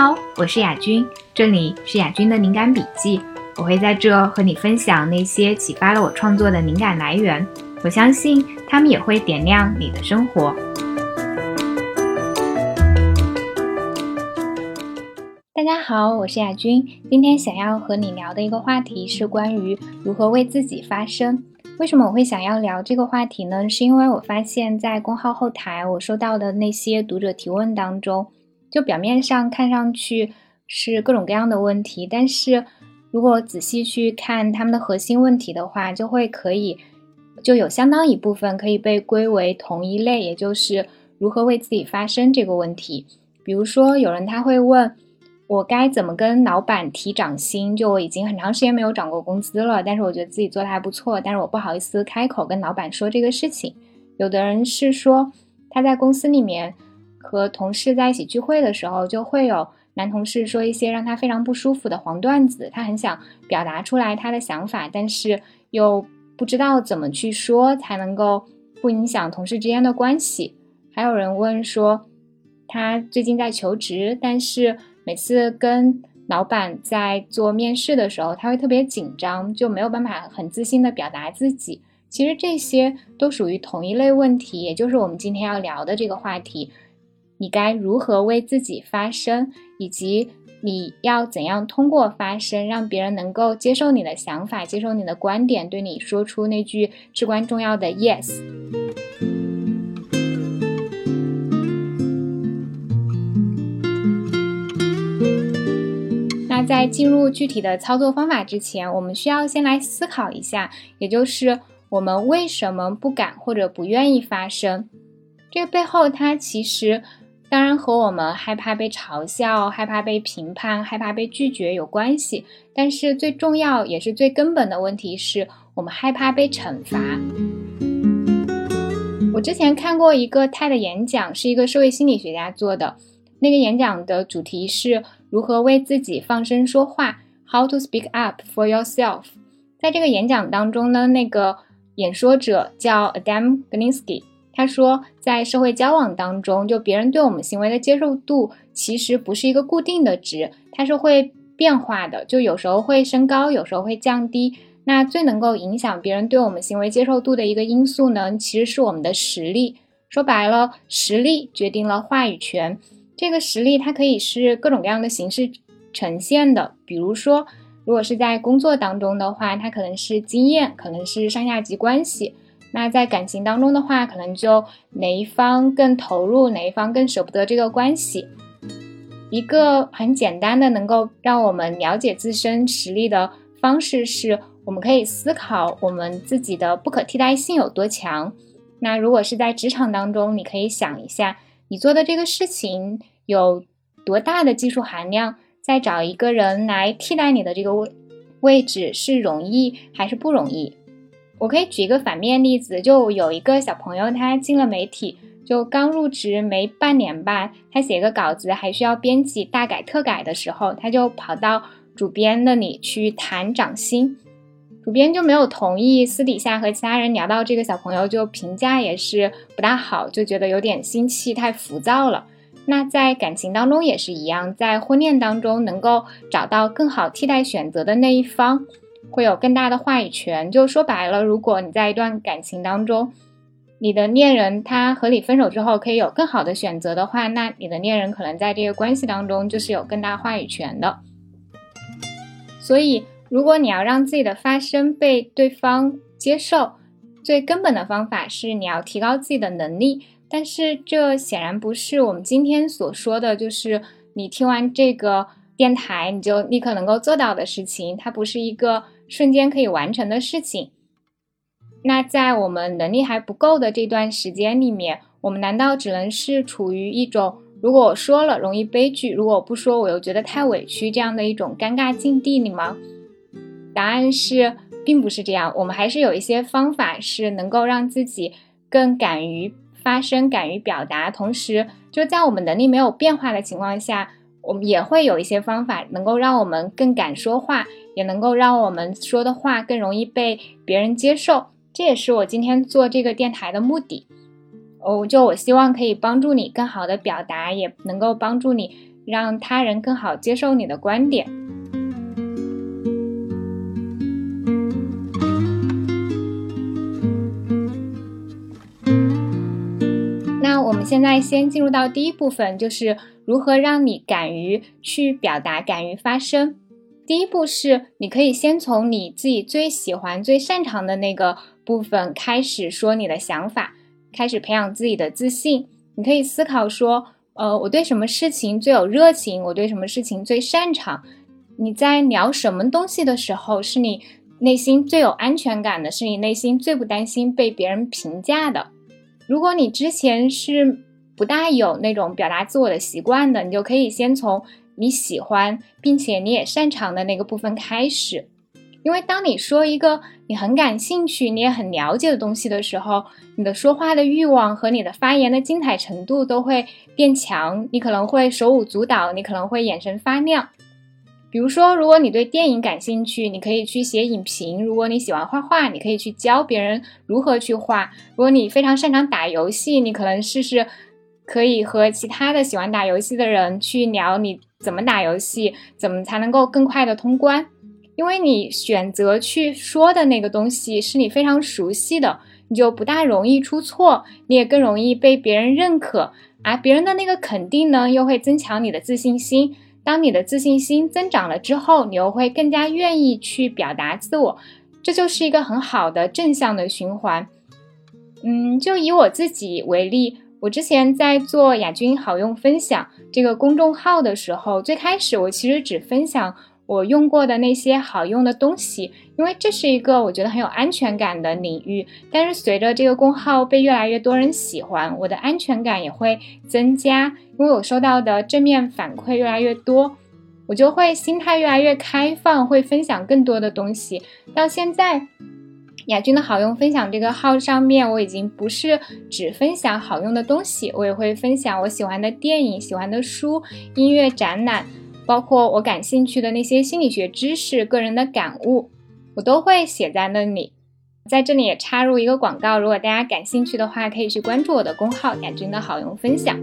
好，我是雅君，这里是雅君的灵感笔记。我会在这和你分享那些启发了我创作的灵感来源，我相信他们也会点亮你的生活。大家好，我是雅君，今天想要和你聊的一个话题是关于如何为自己发声。为什么我会想要聊这个话题呢？是因为我发现，在公号后台我收到的那些读者提问当中，就表面上看上去是各种各样的问题，但是如果仔细去看他们的核心问题的话，就会可以就有相当一部分可以被归为同一类，也就是如何为自己发声这个问题。比如说，有人他会问。我该怎么跟老板提涨薪？就我已经很长时间没有涨过工资了，但是我觉得自己做的还不错，但是我不好意思开口跟老板说这个事情。有的人是说他在公司里面和同事在一起聚会的时候，就会有男同事说一些让他非常不舒服的黄段子，他很想表达出来他的想法，但是又不知道怎么去说才能够不影响同事之间的关系。还有人问说他最近在求职，但是。每次跟老板在做面试的时候，他会特别紧张，就没有办法很自信的表达自己。其实这些都属于同一类问题，也就是我们今天要聊的这个话题：你该如何为自己发声，以及你要怎样通过发声，让别人能够接受你的想法，接受你的观点，对你说出那句至关重要的 yes。那在进入具体的操作方法之前，我们需要先来思考一下，也就是我们为什么不敢或者不愿意发声？这个背后，它其实当然和我们害怕被嘲笑、害怕被评判、害怕被拒绝有关系。但是最重要也是最根本的问题是我们害怕被惩罚。我之前看过一个 TED 演讲，是一个社会心理学家做的，那个演讲的主题是。如何为自己放声说话？How to speak up for yourself？在这个演讲当中呢，那个演说者叫 Adam Glinsky，他说，在社会交往当中，就别人对我们行为的接受度其实不是一个固定的值，它是会变化的，就有时候会升高，有时候会降低。那最能够影响别人对我们行为接受度的一个因素呢，其实是我们的实力。说白了，实力决定了话语权。这个实力它可以是各种各样的形式呈现的，比如说，如果是在工作当中的话，它可能是经验，可能是上下级关系；那在感情当中的话，可能就哪一方更投入，哪一方更舍不得这个关系。一个很简单的能够让我们了解自身实力的方式是，我们可以思考我们自己的不可替代性有多强。那如果是在职场当中，你可以想一下。你做的这个事情有多大的技术含量？再找一个人来替代你的这个位位置是容易还是不容易？我可以举一个反面例子，就有一个小朋友，他进了媒体，就刚入职没半年吧，他写个稿子还需要编辑大改特改的时候，他就跑到主编那里去谈涨薪。主编就没有同意，私底下和其他人聊到这个小朋友，就评价也是不大好，就觉得有点心气太浮躁了。那在感情当中也是一样，在婚恋当中能够找到更好替代选择的那一方，会有更大的话语权。就说白了，如果你在一段感情当中，你的恋人他和你分手之后可以有更好的选择的话，那你的恋人可能在这个关系当中就是有更大话语权的。所以。如果你要让自己的发声被对方接受，最根本的方法是你要提高自己的能力。但是这显然不是我们今天所说的，就是你听完这个电台你就立刻能够做到的事情。它不是一个瞬间可以完成的事情。那在我们能力还不够的这段时间里面，我们难道只能是处于一种如果我说了容易悲剧，如果我不说我又觉得太委屈这样的一种尴尬境地里吗？答案是，并不是这样。我们还是有一些方法是能够让自己更敢于发声、敢于表达。同时，就在我们能力没有变化的情况下，我们也会有一些方法能够让我们更敢说话，也能够让我们说的话更容易被别人接受。这也是我今天做这个电台的目的。哦，就我希望可以帮助你更好的表达，也能够帮助你让他人更好接受你的观点。我们现在先进入到第一部分，就是如何让你敢于去表达、敢于发声。第一步是，你可以先从你自己最喜欢、最擅长的那个部分开始说你的想法，开始培养自己的自信。你可以思考说，呃，我对什么事情最有热情？我对什么事情最擅长？你在聊什么东西的时候，是你内心最有安全感的？是你内心最不担心被别人评价的？如果你之前是不大有那种表达自我的习惯的，你就可以先从。你喜欢并且你也擅长的那个部分开始，因为当你说一个你很感兴趣、你也很了解的东西的时候，你的说话的欲望和你的发言的精彩程度都会变强。你可能会手舞足蹈，你可能会眼神发亮。比如说，如果你对电影感兴趣，你可以去写影评；如果你喜欢画画，你可以去教别人如何去画；如果你非常擅长打游戏，你可能试试可以和其他的喜欢打游戏的人去聊你。怎么打游戏？怎么才能够更快的通关？因为你选择去说的那个东西是你非常熟悉的，你就不大容易出错，你也更容易被别人认可。而别人的那个肯定呢，又会增强你的自信心。当你的自信心增长了之后，你又会更加愿意去表达自我，这就是一个很好的正向的循环。嗯，就以我自己为例。我之前在做雅君好用分享这个公众号的时候，最开始我其实只分享我用过的那些好用的东西，因为这是一个我觉得很有安全感的领域。但是随着这个公号被越来越多人喜欢，我的安全感也会增加，因为我收到的正面反馈越来越多，我就会心态越来越开放，会分享更多的东西。到现在。雅君的好用分享这个号上面，我已经不是只分享好用的东西，我也会分享我喜欢的电影、喜欢的书、音乐、展览，包括我感兴趣的那些心理学知识、个人的感悟，我都会写在那里。在这里也插入一个广告，如果大家感兴趣的话，可以去关注我的公号“雅君的好用分享”。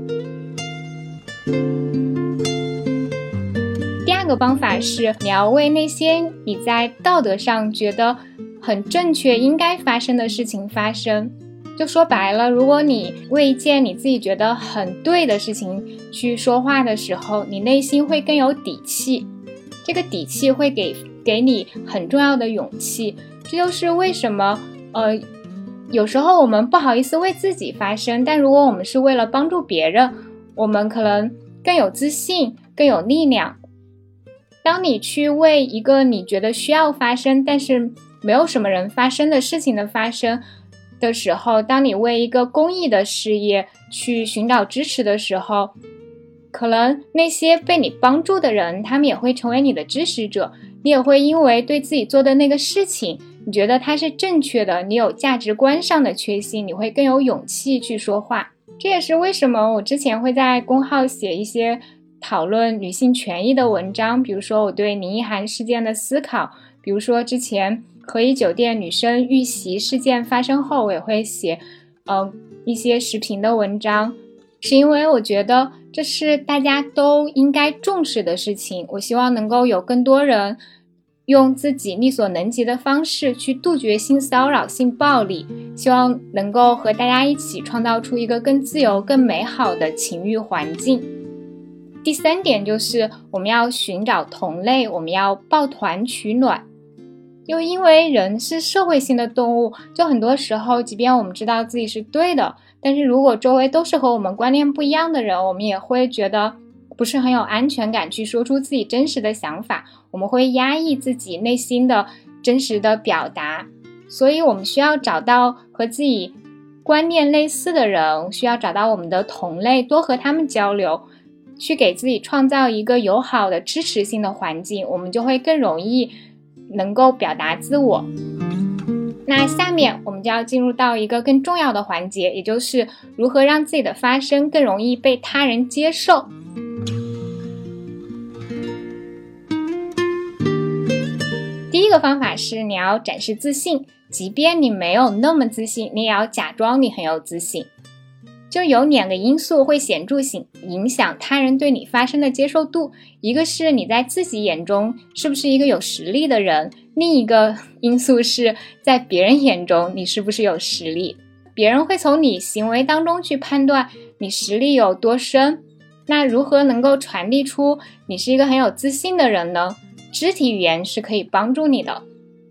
第二个方法是，你要为那些你在道德上觉得。很正确，应该发生的事情发生，就说白了，如果你为一件你自己觉得很对的事情去说话的时候，你内心会更有底气，这个底气会给给你很重要的勇气。这就是为什么，呃，有时候我们不好意思为自己发声，但如果我们是为了帮助别人，我们可能更有自信，更有力量。当你去为一个你觉得需要发生，但是没有什么人发生的事情的发生的时候，当你为一个公益的事业去寻找支持的时候，可能那些被你帮助的人，他们也会成为你的支持者。你也会因为对自己做的那个事情，你觉得它是正确的，你有价值观上的确信，你会更有勇气去说话。这也是为什么我之前会在公号写一些讨论女性权益的文章，比如说我对林奕涵事件的思考，比如说之前。和颐酒店女生遇袭事件发生后，我也会写，呃，一些时评的文章，是因为我觉得这是大家都应该重视的事情。我希望能够有更多人用自己力所能及的方式去杜绝性骚扰、性暴力，希望能够和大家一起创造出一个更自由、更美好的情欲环境。第三点就是我们要寻找同类，我们要抱团取暖。又因为人是社会性的动物，就很多时候，即便我们知道自己是对的，但是如果周围都是和我们观念不一样的人，我们也会觉得不是很有安全感去说出自己真实的想法，我们会压抑自己内心的真实的表达。所以，我们需要找到和自己观念类似的人，需要找到我们的同类，多和他们交流，去给自己创造一个友好的支持性的环境，我们就会更容易。能够表达自我，那下面我们就要进入到一个更重要的环节，也就是如何让自己的发声更容易被他人接受。第一个方法是你要展示自信，即便你没有那么自信，你也要假装你很有自信。就有两个因素会显著影影响他人对你发声的接受度，一个是你在自己眼中是不是一个有实力的人，另一个因素是在别人眼中你是不是有实力。别人会从你行为当中去判断你实力有多深。那如何能够传递出你是一个很有自信的人呢？肢体语言是可以帮助你的。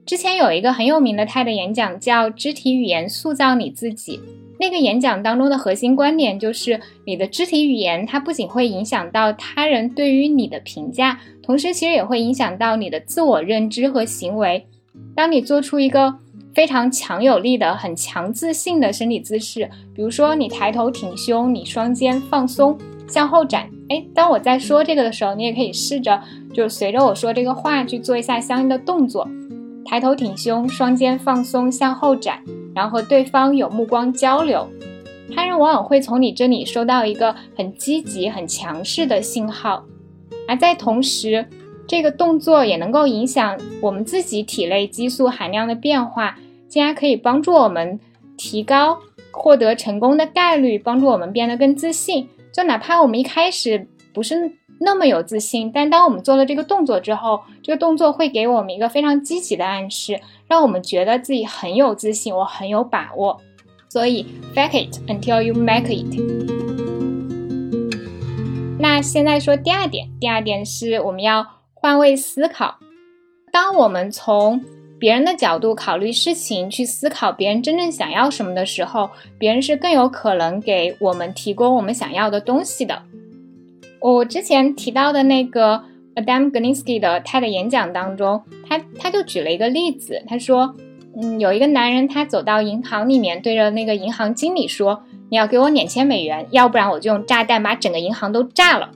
之前有一个很有名的 TED 演讲叫《肢体语言塑造你自己》。那个演讲当中的核心观点就是，你的肢体语言它不仅会影响到他人对于你的评价，同时其实也会影响到你的自我认知和行为。当你做出一个非常强有力的、很强自信的身体姿势，比如说你抬头挺胸，你双肩放松向后展。哎，当我在说这个的时候，你也可以试着就随着我说这个话去做一下相应的动作，抬头挺胸，双肩放松向后展。然后和对方有目光交流，他人往往会从你这里收到一个很积极、很强势的信号，而在同时，这个动作也能够影响我们自己体内激素含量的变化，进而可以帮助我们提高获得成功的概率，帮助我们变得更自信。就哪怕我们一开始不是那么有自信，但当我们做了这个动作之后，这个动作会给我们一个非常积极的暗示。让我们觉得自己很有自信，我很有把握，所以 fake it until you make it。那现在说第二点，第二点是我们要换位思考。当我们从别人的角度考虑事情，去思考别人真正想要什么的时候，别人是更有可能给我们提供我们想要的东西的。我之前提到的那个。Adam g n i s k y 的他的演讲当中，他他就举了一个例子，他说，嗯，有一个男人，他走到银行里面，对着那个银行经理说：“你要给我两千美元，要不然我就用炸弹把整个银行都炸了。”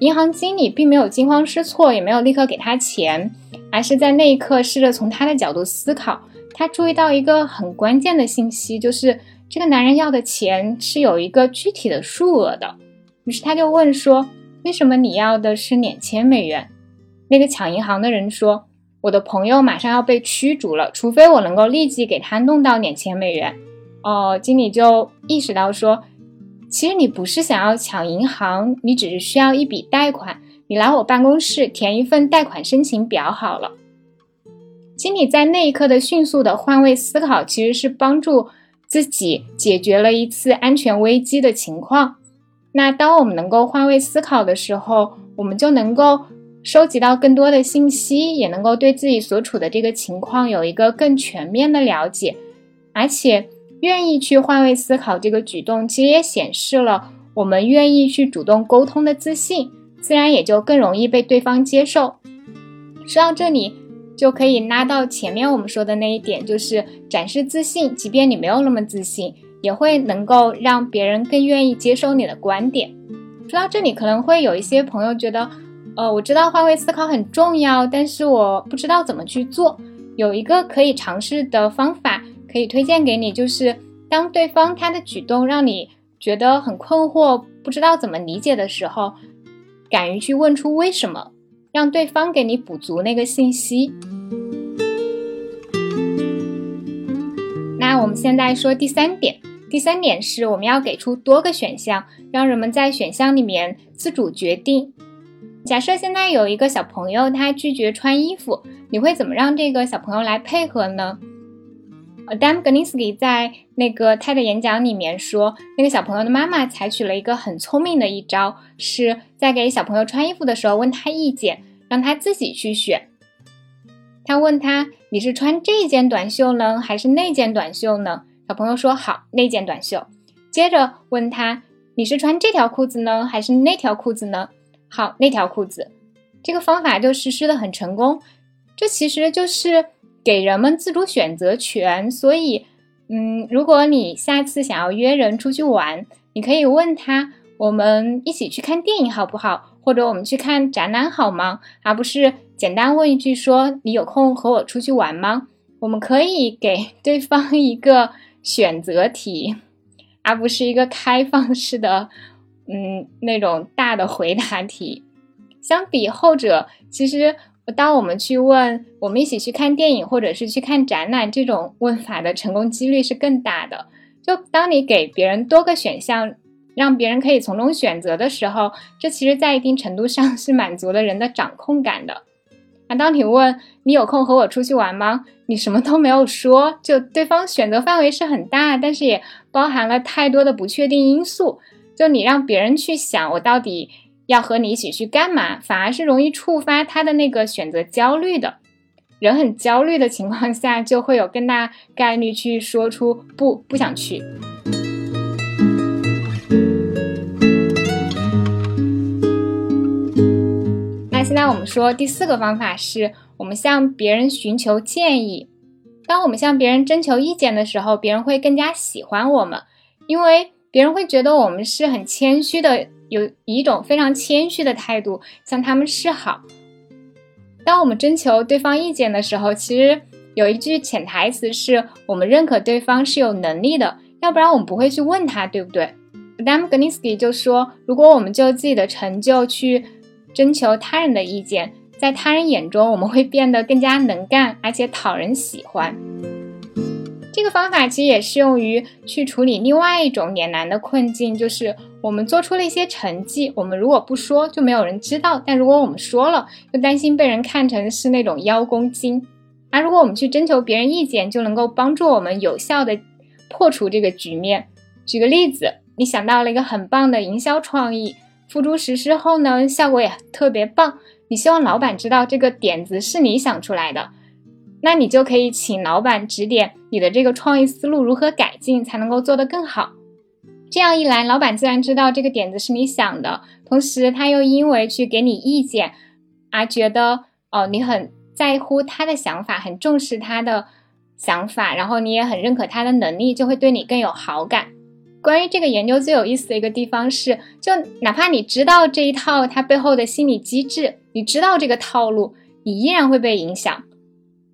银行经理并没有惊慌失措，也没有立刻给他钱，而是在那一刻试着从他的角度思考。他注意到一个很关键的信息，就是这个男人要的钱是有一个具体的数额的。于是他就问说。为什么你要的是两千美元？那个抢银行的人说：“我的朋友马上要被驱逐了，除非我能够立即给他弄到两千美元。”哦，经理就意识到说：“其实你不是想要抢银行，你只是需要一笔贷款。你来我办公室填一份贷款申请表好了。”经理在那一刻的迅速的换位思考，其实是帮助自己解决了一次安全危机的情况。那当我们能够换位思考的时候，我们就能够收集到更多的信息，也能够对自己所处的这个情况有一个更全面的了解。而且，愿意去换位思考这个举动，其实也显示了我们愿意去主动沟通的自信，自然也就更容易被对方接受。说到这里，就可以拉到前面我们说的那一点，就是展示自信，即便你没有那么自信。也会能够让别人更愿意接受你的观点。说到这里，可能会有一些朋友觉得，呃，我知道换位思考很重要，但是我不知道怎么去做。有一个可以尝试的方法，可以推荐给你，就是当对方他的举动让你觉得很困惑，不知道怎么理解的时候，敢于去问出为什么，让对方给你补足那个信息。那我们现在说第三点。第三点是，我们要给出多个选项，让人们在选项里面自主决定。假设现在有一个小朋友，他拒绝穿衣服，你会怎么让这个小朋友来配合呢？Adam g n i s k y 在那个 TED 演讲里面说，那个小朋友的妈妈采取了一个很聪明的一招，是在给小朋友穿衣服的时候问他意见，让他自己去选。他问他：“你是穿这件短袖呢，还是那件短袖呢？”小朋友说好那件短袖，接着问他你是穿这条裤子呢，还是那条裤子呢？好那条裤子，这个方法就实施的很成功。这其实就是给人们自主选择权。所以，嗯，如果你下次想要约人出去玩，你可以问他我们一起去看电影好不好，或者我们去看展览好吗？而不是简单问一句说你有空和我出去玩吗？我们可以给对方一个。选择题，而不是一个开放式的，嗯，那种大的回答题。相比后者，其实当我们去问我们一起去看电影，或者是去看展览，这种问法的成功几率是更大的。就当你给别人多个选项，让别人可以从中选择的时候，这其实在一定程度上是满足了人的掌控感的。那当你问你有空和我出去玩吗？你什么都没有说，就对方选择范围是很大，但是也包含了太多的不确定因素。就你让别人去想我到底要和你一起去干嘛，反而是容易触发他的那个选择焦虑的。人很焦虑的情况下，就会有更大概率去说出不不想去。那我们说第四个方法是，我们向别人寻求建议。当我们向别人征求意见的时候，别人会更加喜欢我们，因为别人会觉得我们是很谦虚的，有以一种非常谦虚的态度向他们示好。当我们征求对方意见的时候，其实有一句潜台词是我们认可对方是有能力的，要不然我们不会去问他，对不对？Adam g n i s k y 就说，如果我们就自己的成就去征求他人的意见，在他人眼中我们会变得更加能干，而且讨人喜欢。这个方法其实也适用于去处理另外一种两难的困境，就是我们做出了一些成绩，我们如果不说就没有人知道；但如果我们说了，又担心被人看成是那种邀功精。而如果我们去征求别人意见，就能够帮助我们有效的破除这个局面。举个例子，你想到了一个很棒的营销创意，付诸实施后呢，效果也特别棒。你希望老板知道这个点子是你想出来的。那你就可以请老板指点你的这个创意思路如何改进才能够做得更好。这样一来，老板自然知道这个点子是你想的，同时他又因为去给你意见而觉得哦你很在乎他的想法，很重视他的想法，然后你也很认可他的能力，就会对你更有好感。关于这个研究最有意思的一个地方是，就哪怕你知道这一套它背后的心理机制，你知道这个套路，你依然会被影响。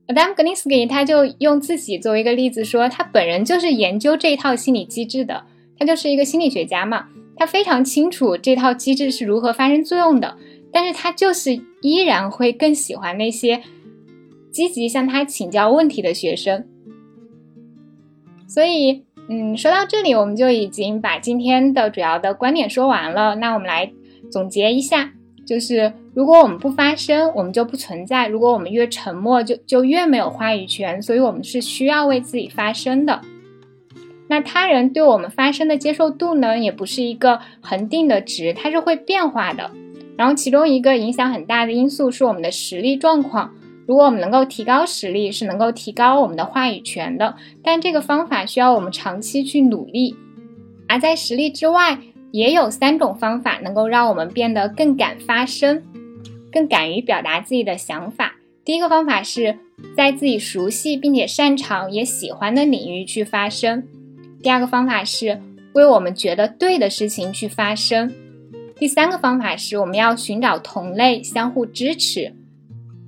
Adam g n i s k y 他就用自己作为一个例子说，他本人就是研究这一套心理机制的，他就是一个心理学家嘛，他非常清楚这套机制是如何发生作用的，但是他就是依然会更喜欢那些积极向他请教问题的学生。所以，嗯，说到这里，我们就已经把今天的主要的观点说完了。那我们来总结一下。就是如果我们不发声，我们就不存在；如果我们越沉默，就就越没有话语权。所以，我们是需要为自己发声的。那他人对我们发声的接受度呢，也不是一个恒定的值，它是会变化的。然后，其中一个影响很大的因素是我们的实力状况。如果我们能够提高实力，是能够提高我们的话语权的。但这个方法需要我们长期去努力。而在实力之外，也有三种方法能够让我们变得更敢发声，更敢于表达自己的想法。第一个方法是在自己熟悉并且擅长也喜欢的领域去发声；第二个方法是为我们觉得对的事情去发声；第三个方法是我们要寻找同类，相互支持。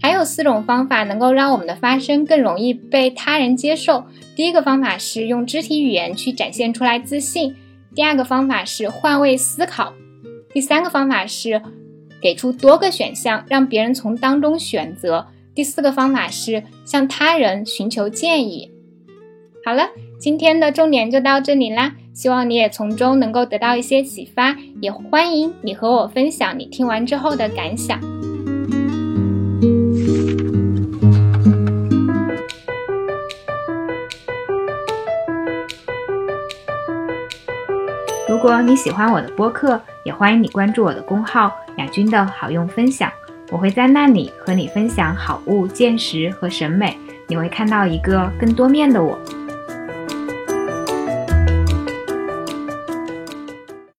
还有四种方法能够让我们的发声更容易被他人接受。第一个方法是用肢体语言去展现出来自信。第二个方法是换位思考，第三个方法是给出多个选项，让别人从当中选择。第四个方法是向他人寻求建议。好了，今天的重点就到这里啦，希望你也从中能够得到一些启发，也欢迎你和我分享你听完之后的感想。如果你喜欢我的播客，也欢迎你关注我的公号“雅君的好用分享”，我会在那里和你分享好物、见识和审美，你会看到一个更多面的我。